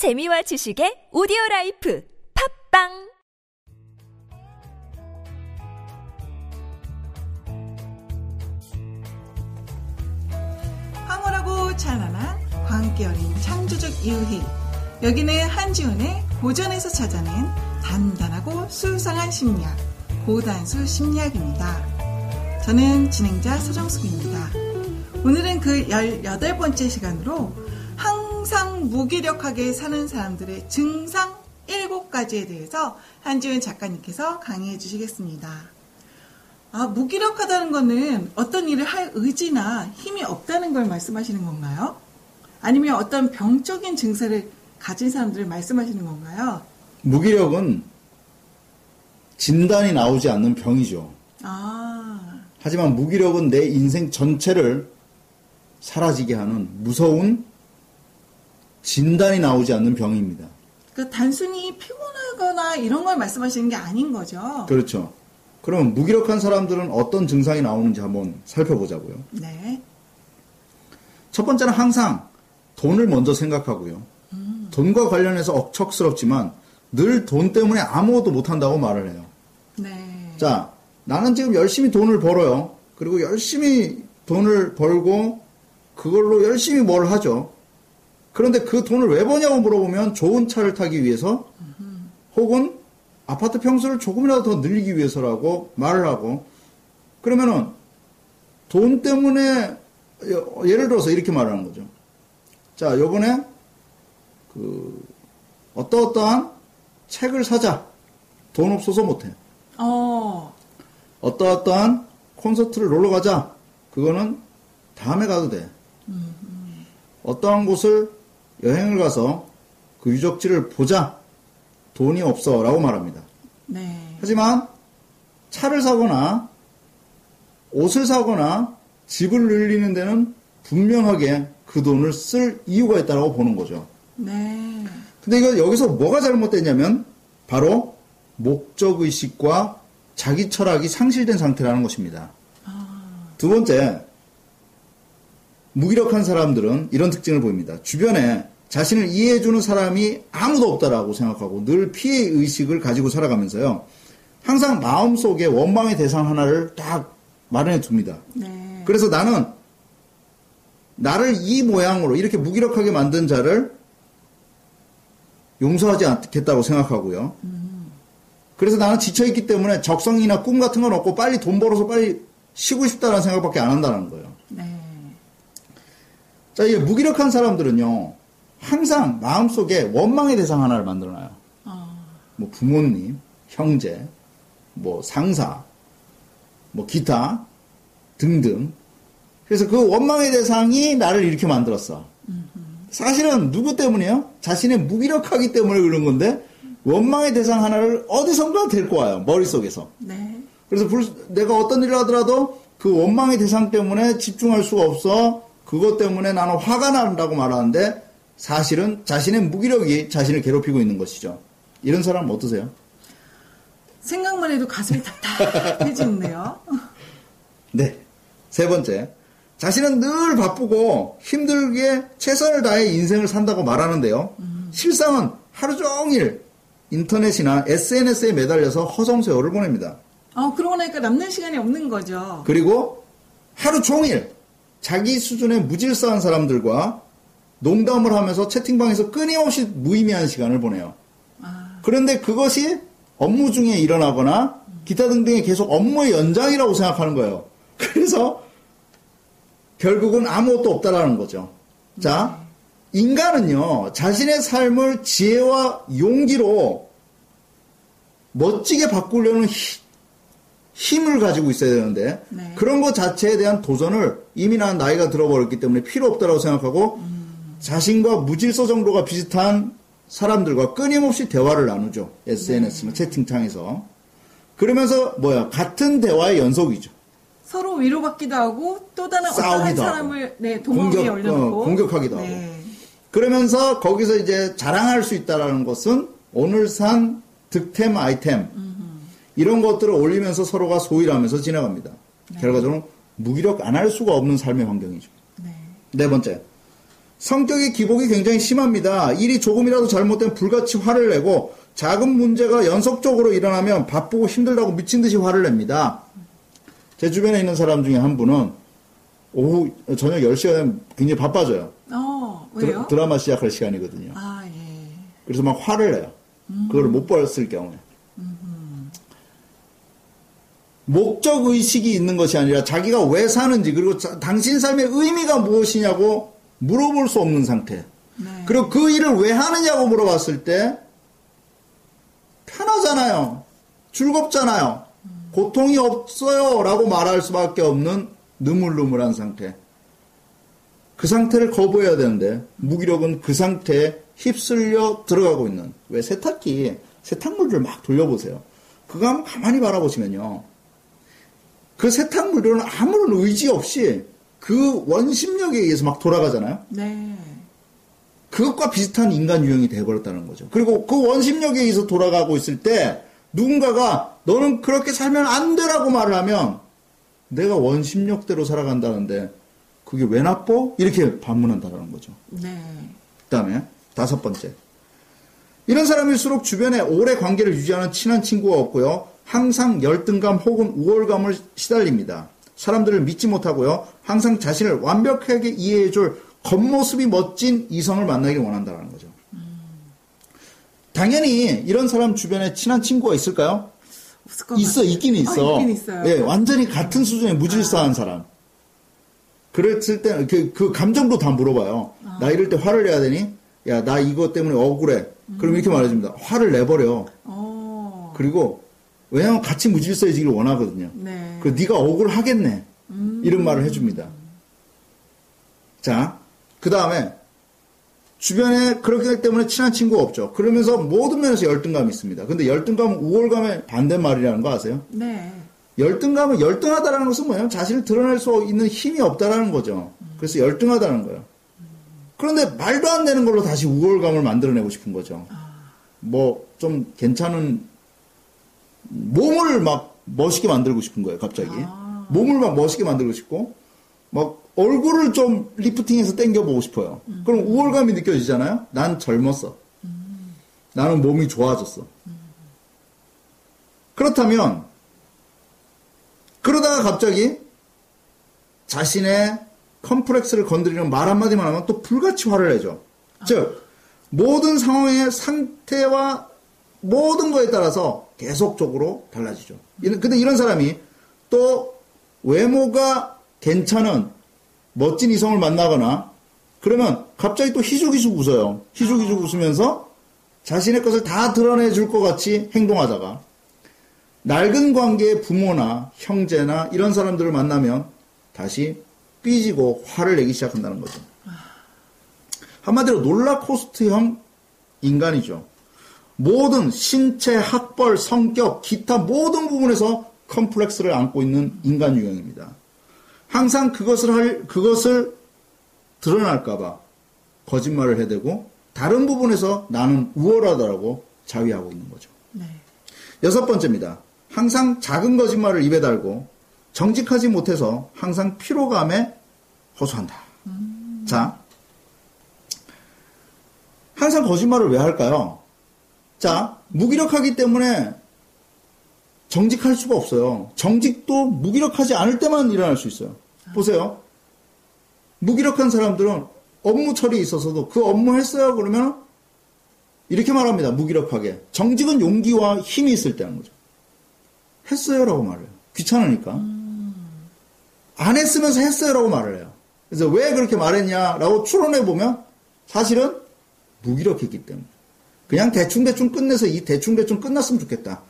재미와 지식의 오디오 라이프 팟빵 황홀하고 찬란한 광기 어린 창조적 유희 여기는 한지훈의 고전에서 찾아낸 단단하고 수상한 심리학 고단수 심리학입니다. 저는 진행자 서정숙입니다. 오늘은 그 18번째 시간으로 항상 무기력하게 사는 사람들의 증상 7가지에 대해서 한지훈 작가님께서 강의해 주시겠습니다. 아, 무기력하다는 거는 어떤 일을 할 의지나 힘이 없다는 걸 말씀하시는 건가요? 아니면 어떤 병적인 증세를 가진 사람들을 말씀하시는 건가요? 무기력은 진단이 나오지 않는 병이죠. 아, 하지만 무기력은 내 인생 전체를 사라지게 하는 무서운 진단이 나오지 않는 병입니다. 그 단순히 피곤하거나 이런 걸 말씀하시는 게 아닌 거죠? 그렇죠. 그럼 무기력한 사람들은 어떤 증상이 나오는지 한번 살펴보자고요. 네. 첫 번째는 항상 돈을 먼저 생각하고요. 돈과 관련해서 억척스럽지만 늘 돈 때문에 아무것도 못한다고 말을 해요. 네. 자, 나는 지금 열심히 돈을 벌어요. 그리고 열심히 돈을 벌고 그걸로 열심히 뭘 하죠. 그런데 그 돈을 왜 버냐고 물어보면 좋은 차를 타기 위해서 혹은 아파트 평수를 조금이라도 더 늘리기 위해서라고 말을 하고 그러면은 돈 때문에 여- 예를 들어서 이렇게 말하는 거죠. 자, 요번에 그 어떠어떠한 책을 사자. 돈 없어서 못해. 어, 어떠어떠한 콘서트를 놀러 가자. 그거는 다음에 가도 돼. 어떠한 곳을 여행을 가서 그 유적지를 보자. 돈이 없어. 라고 말합니다. 네. 하지만 차를 사거나 옷을 사거나 집을 늘리는 데는 분명하게 그 돈을 쓸 이유가 있다고 보는 거죠. 네. 근데 이거 여기서 뭐가 잘못됐냐면 바로 목적 의식과 자기 철학이 상실된 상태라는 것입니다. 두 번째, 무기력한 사람들은 이런 특징을 보입니다. 주변에 자신을 이해해주는 사람이 아무도 없다라고 생각하고 늘 피해 의식을 가지고 살아가면서요. 항상 마음속에 원망의 대상 하나를 딱 마련해 둡니다. 네. 그래서 나는 나를 이 모양으로 이렇게 무기력하게 만든 자를 용서하지 않겠다고 생각하고요. 그래서 나는 지쳐있기 때문에 적성이나 꿈 같은 건 없고 빨리 돈 벌어서 빨리 쉬고 싶다는 생각밖에 안 한다는 거예요. 네. 자, 이 무기력한 사람들은요, 항상 마음속에 원망의 대상 하나를 만들어놔요. 어, 뭐 부모님, 형제, 뭐 상사, 뭐 기타 등등. 그래서 그 원망의 대상이 나를 이렇게 만들었어. 사실은 누구 때문이에요? 자신의 무기력하기 때문에 그런 건데 원망의 대상 하나를 어디선가 데리고 와요. 머릿속에서. 네. 그래서 불- 내가 어떤 일을 하더라도 그 원망의 대상 때문에 집중할 수가 없어. 그것 때문에 나는 화가 난다고 말하는데 사실은 자신의 무기력이 자신을 괴롭히고 있는 것이죠. 이런 사람 어떠세요? 생각만 해도 가슴이 답답해지는데요. 네. 세 번째. 자신은 늘 바쁘고 힘들게 최선을 다해 인생을 산다고 말하는데요. 실상은 하루 종일 인터넷이나 SNS에 매달려서 허송세월을 보냅니다. 어, 그러고 나니까 남는 시간이 없는 거죠. 그리고 하루 종일 자기 수준의 무질서한 사람들과 농담을 하면서 채팅방에서 끊임없이 무의미한 시간을 보내요. 그런데 그것이 업무 중에 일어나거나 기타 등등의 계속 업무의 연장이라고 생각하는 거예요. 그래서 결국은 아무것도 없다라는 거죠. 자, 인간은요, 자신의 삶을 지혜와 용기로 멋지게 바꾸려는 히- 힘을 가지고 있어야 되는데 네. 그런 것 자체에 대한 도전을 이미 난 나이가 들어버렸기 때문에 필요 없다고 생각하고 자신과 무질서 정도가 비슷한 사람들과 끊임없이 대화를 나누죠. SNS나 채팅창에서. 그러면서 뭐야 같은 대화의 연속이죠. 서로 위로받기도 하고 또 다른 어떤 한 사람을 네, 공격, 올려놓고 어, 공격하기도 네. 그러면서 거기서 이제 자랑할 수 있다라는 것은 오늘 산 득템 아이템 이런 것들을 올리면서 서로가 소일하면서 지나갑니다. 결과적으로 무기력 안 할 수가 없는 삶의 환경이죠. 네. 네 번째. 성격의 기복이 굉장히 심합니다. 일이 조금이라도 잘못되면 불같이 화를 내고 작은 문제가 연속적으로 일어나면 바쁘고 힘들다고 미친 듯이 화를 냅니다. 제 주변에 있는 사람 중에 한 분은 오후 저녁 10시가 되면 굉장히 바빠져요. 어, 왜요? 드, 라 마 시작할 시간이거든요. 아, 예. 그래서 막 화를 내요. 그걸 못 봤을 경우에. 목적 의식이 있는 것이 아니라 자기가 왜 사는지 그리고 자- 당신 삶의 의미가 무엇이냐고 물어볼 수 없는 상태. 네. 그리고 그 일을 왜 하느냐고 물어봤을 때 편하잖아요. 즐겁잖아요. 고통이 없어요. 라고 말할 수밖에 없는 느물느물한 상태. 그 상태를 거부해야 되는데 무기력은 그 상태에 휩쓸려 들어가고 있는 왜 세탁기 세탁물을 막 돌려보세요. 그거 한번 가만히 바라보시면요. 그 세탁물들은 아무런 의지 없이 그 원심력에 의해서 막 돌아가잖아요. 네. 그것과 비슷한 인간 유형이 돼버렸다는 거죠. 그리고 그 원심력에 의해서 돌아가고 있을 때 누군가가 너는 그렇게 살면 안 되라고 말을 하면 내가 원심력대로 살아간다는데 그게 왜 나빠? 이렇게 반문한다는 거죠. 네. 그 다음에 다섯 번째. 이런 사람일수록 주변에 오래 관계를 유지하는 친한 친구가 없고요. 항상 열등감 혹은 우월감을 시달립니다. 사람들을 믿지 못하고요. 항상 자신을 완벽하게 이해해줄 겉모습이 멋진 이성을 만나길 원한다는 거죠. 당연히 이런 사람 주변에 친한 친구가 있을까요? 없을 것 있어, 같아요. 있긴 있어. 아, 있긴 있어요. 예, 완전히 같은 수준의 무질서한 사람. 그랬을 때, 그, 그 감정도 다 물어봐요. 아. 나 이럴 때 화를 내야 되니? 야, 나 이것 때문에 억울해. 그럼 이렇게 말해줍니다. 화를 내버려. 어. 그리고, 왜냐면 같이 무질서해지길 원하거든요. 네. 그 네가 억울하겠네. 이런 말을 해줍니다. 자, 그 다음에 주변에 그렇기 기 때문에 친한 친구가 없죠. 그러면서 모든 면에서 열등감이 있습니다. 근데 열등감은 우월감의 반대말이라는 거 아세요? 네. 열등감은 열등하다라는 것은 뭐냐면 자신을 드러낼 수 있는 힘이 없다라는 거죠. 그래서 열등하다는 거예요. 그런데 말도 안 되는 걸로 다시 우월감을 만들어내고 싶은 거죠. 뭐 좀 괜찮은 몸을 막 멋있게 만들고 싶은 거예요, 갑자기. 몸을 막 멋있게 만들고 싶고 막 얼굴을 좀 리프팅해서 당겨보고 싶어요. 그럼 우월감이 느껴지잖아요. 난 젊었어. 나는 몸이 좋아졌어. 그렇다면 그러다가 갑자기 자신의 컴플렉스를 건드리는 말 한마디만 하면 또 불같이 화를 내죠. 즉, 모든 상황의 상태와 모든 거에 따라서 계속적으로 달라지죠. 근데 이런 사람이 또 외모가 괜찮은 멋진 이성을 만나거나 그러면 갑자기 또 희죽희죽 웃어요. 희죽희죽 웃으면서 자신의 것을 다 드러내 줄 것 같이 행동하다가 낡은 관계의 부모나 형제나 이런 사람들을 만나면 다시 삐지고 화를 내기 시작한다는 거죠. 한마디로 놀라코스트형 인간이죠. 모든 신체, 학벌, 성격, 기타 모든 부분에서 컴플렉스를 안고 있는 인간 유형입니다. 항상 그것을 할, 그것을 드러날까봐 거짓말을 해대고 다른 부분에서 나는 우월하다라고 자위하고 있는 거죠. 네. 여섯 번째입니다. 항상 작은 거짓말을 입에 달고 정직하지 못해서 항상 피로감에 호소한다. 자, 항상 거짓말을 왜 할까요? 자, 무기력하기 때문에 정직할 수가 없어요. 정직도 무기력하지 않을 때만 일어날 수 있어요. 보세요. 무기력한 사람들은 업무 처리에 있어서도 그 업무 했어요 그러면 이렇게 말합니다. 무기력하게. 정직은 용기와 힘이 있을 때는 거죠. 했어요라고 말해요. 귀찮으니까. 안 했으면서 했어요라고 말을 해요. 그래서 왜 그렇게 말했냐라고 추론해 보면 사실은 무기력했기 때문에. 그냥 대충대충 끝내서 이 대충대충 끝났으면 좋겠다.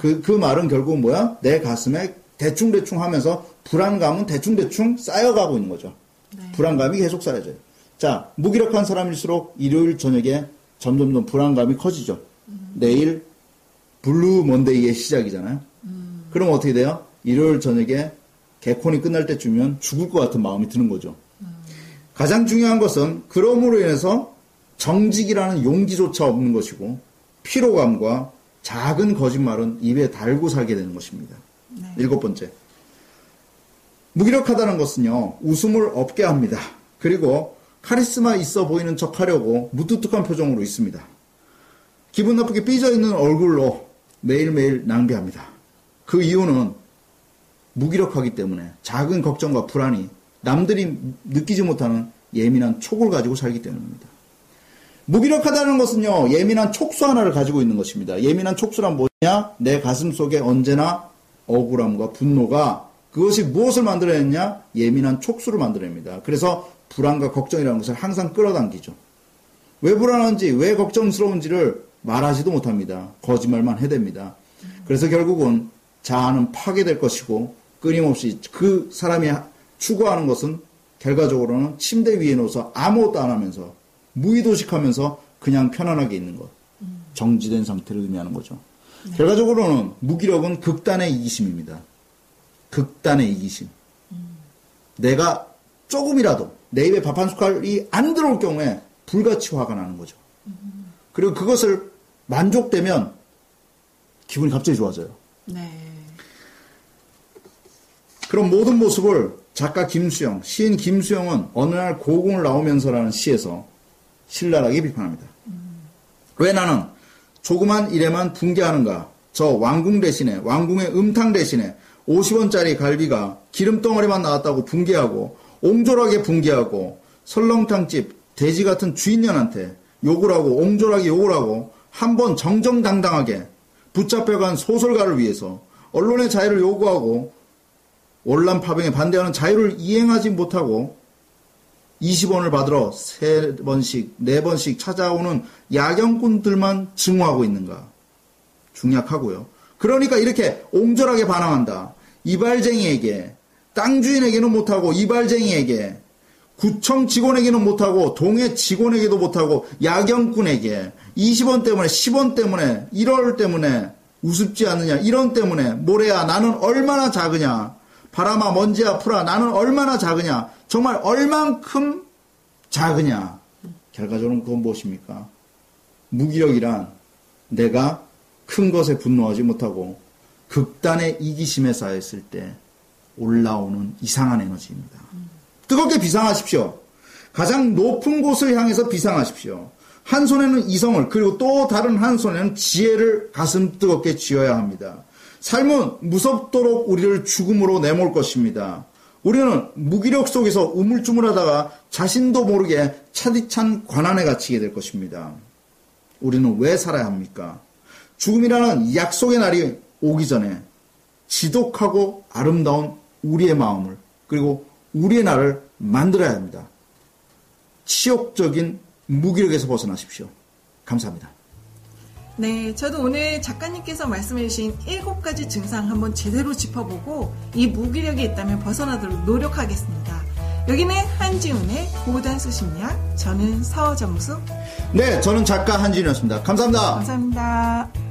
그, 그 말은 결국은 뭐야? 내 가슴에 대충대충 하면서 불안감은 대충대충 쌓여가고 있는 거죠. 불안감이 계속 쌓여져요. 자, 무기력한 사람일수록 일요일 저녁에 점점점 불안감이 커지죠. 내일 Blue Monday의 시작이잖아요. 그럼 어떻게 돼요? 일요일 저녁에 개콘이 끝날 때쯤이면 죽을 것 같은 마음이 드는 거죠. 가장 중요한 것은 그럼으로 인해서 정직이라는 용기조차 없는 것이고 피로감과 작은 거짓말은 입에 달고 살게 되는 것입니다. 일곱 번째. 무기력하다는 것은요, 웃음을 없게 합니다. 그리고 카리스마 있어 보이는 척 하려고 무뚝뚝한 표정으로 있습니다. 기분 나쁘게 삐져 있는 얼굴로 매일매일 낭비합니다. 그 이유는 무기력하기 때문에 작은 걱정과 불안이 남들이 느끼지 못하는 예민한 촉을 가지고 살기 때문입니다. 무기력하다는 것은요, 예민한 촉수 하나를 가지고 있는 것입니다. 예민한 촉수란 뭐냐? 내 가슴 속에 언제나 억울함과 분노가 그것이 무엇을 만들어냈냐? 예민한 촉수를 만들어냅니다. 그래서 불안과 걱정이라는 것을 항상 끌어당기죠. 왜 불안한지, 왜 걱정스러운지를 말하지도 못합니다. 거짓말만 해댑니다. 그래서 결국은 자아는 파괴될 것이고 끊임없이 그 사람이 추구하는 것은 결과적으로는 침대 위에 누워서 아무것도 안 하면서 무의도식하면서 그냥 편안하게 있는 것. 정지된 상태를 의미하는 거죠. 결과적으로는 무기력은 극단의 이기심입니다. 극단의 이기심. 내가 조금이라도 내 입에 밥 한 숟갈이 안 들어올 경우에 불같이 화가 나는 거죠. 그리고 그것을 만족되면 기분이 갑자기 좋아져요. 네. 그런 모든 모습을 작가 김수영, 시인 김수영은 어느 날 고궁을 나오면서라는 시에서 신랄하게 비판합니다. 왜 나는 조그만 일에만 붕괴하는가? 저 왕궁 대신에, 왕궁의 음탕 대신에 50원짜리 갈비가 기름덩어리만 나왔다고 붕괴하고, 옹졸하게 붕괴하고, 설렁탕집, 돼지 같은 주인년한테 욕을 하고, 옹졸하게 욕을 하고, 한 번 정정당당하게 붙잡혀간 소설가를 위해서 언론의 자유를 요구하고, 월남 파병에 반대하는 자유를 이행하지 못하고 20원을 받으러 세 번씩, 네 번씩 찾아오는 야경꾼들만 증오하고 있는가? 중약하고요. 그러니까 이렇게 옹졸하게 반항한다. 이발쟁이에게, 땅 주인에게는 못하고 이발쟁이에게, 구청 직원에게는 못하고 동해 직원에게도 못하고 야경꾼에게 20원 때문에 10원 때문에 1월 때문에 우습지 않느냐 이런 때문에 모래야 나는 얼마나 작으냐 바람아 먼지야 풀아 나는 얼마나 작으냐? 정말 얼만큼 작으냐? 결과적으로는 그건 무엇입니까? 무기력이란 내가 큰 것에 분노하지 못하고 극단의 이기심에 쌓였을 때 올라오는 이상한 에너지입니다. 뜨겁게 비상하십시오. 가장 높은 곳을 향해서 비상하십시오. 한 손에는 이성을 그리고 또 다른 한 손에는 지혜를 가슴 뜨겁게 쥐어야 합니다. 삶은 무섭도록 우리를 죽음으로 내몰 것입니다. 우리는 무기력 속에서 우물쭈물하다가 자신도 모르게 차디찬 관안에 갇히게 될 것입니다. 우리는 왜 살아야 합니까? 죽음이라는 약속의 날이 오기 전에 지독하고 아름다운 우리의 마음을 그리고 우리의 날을 만들어야 합니다. 치욕적인 무기력에서 벗어나십시오. 감사합니다. 네, 저도 오늘 작가님께서 말씀해주신 일곱 가지 증상 한번 제대로 짚어보고 이 무기력이 있다면 벗어나도록 노력하겠습니다. 여기는 한지훈의 고단 수심약, 저는 서정수. 네, 저는 작가 한지훈이었습니다. 감사합니다. 감사합니다.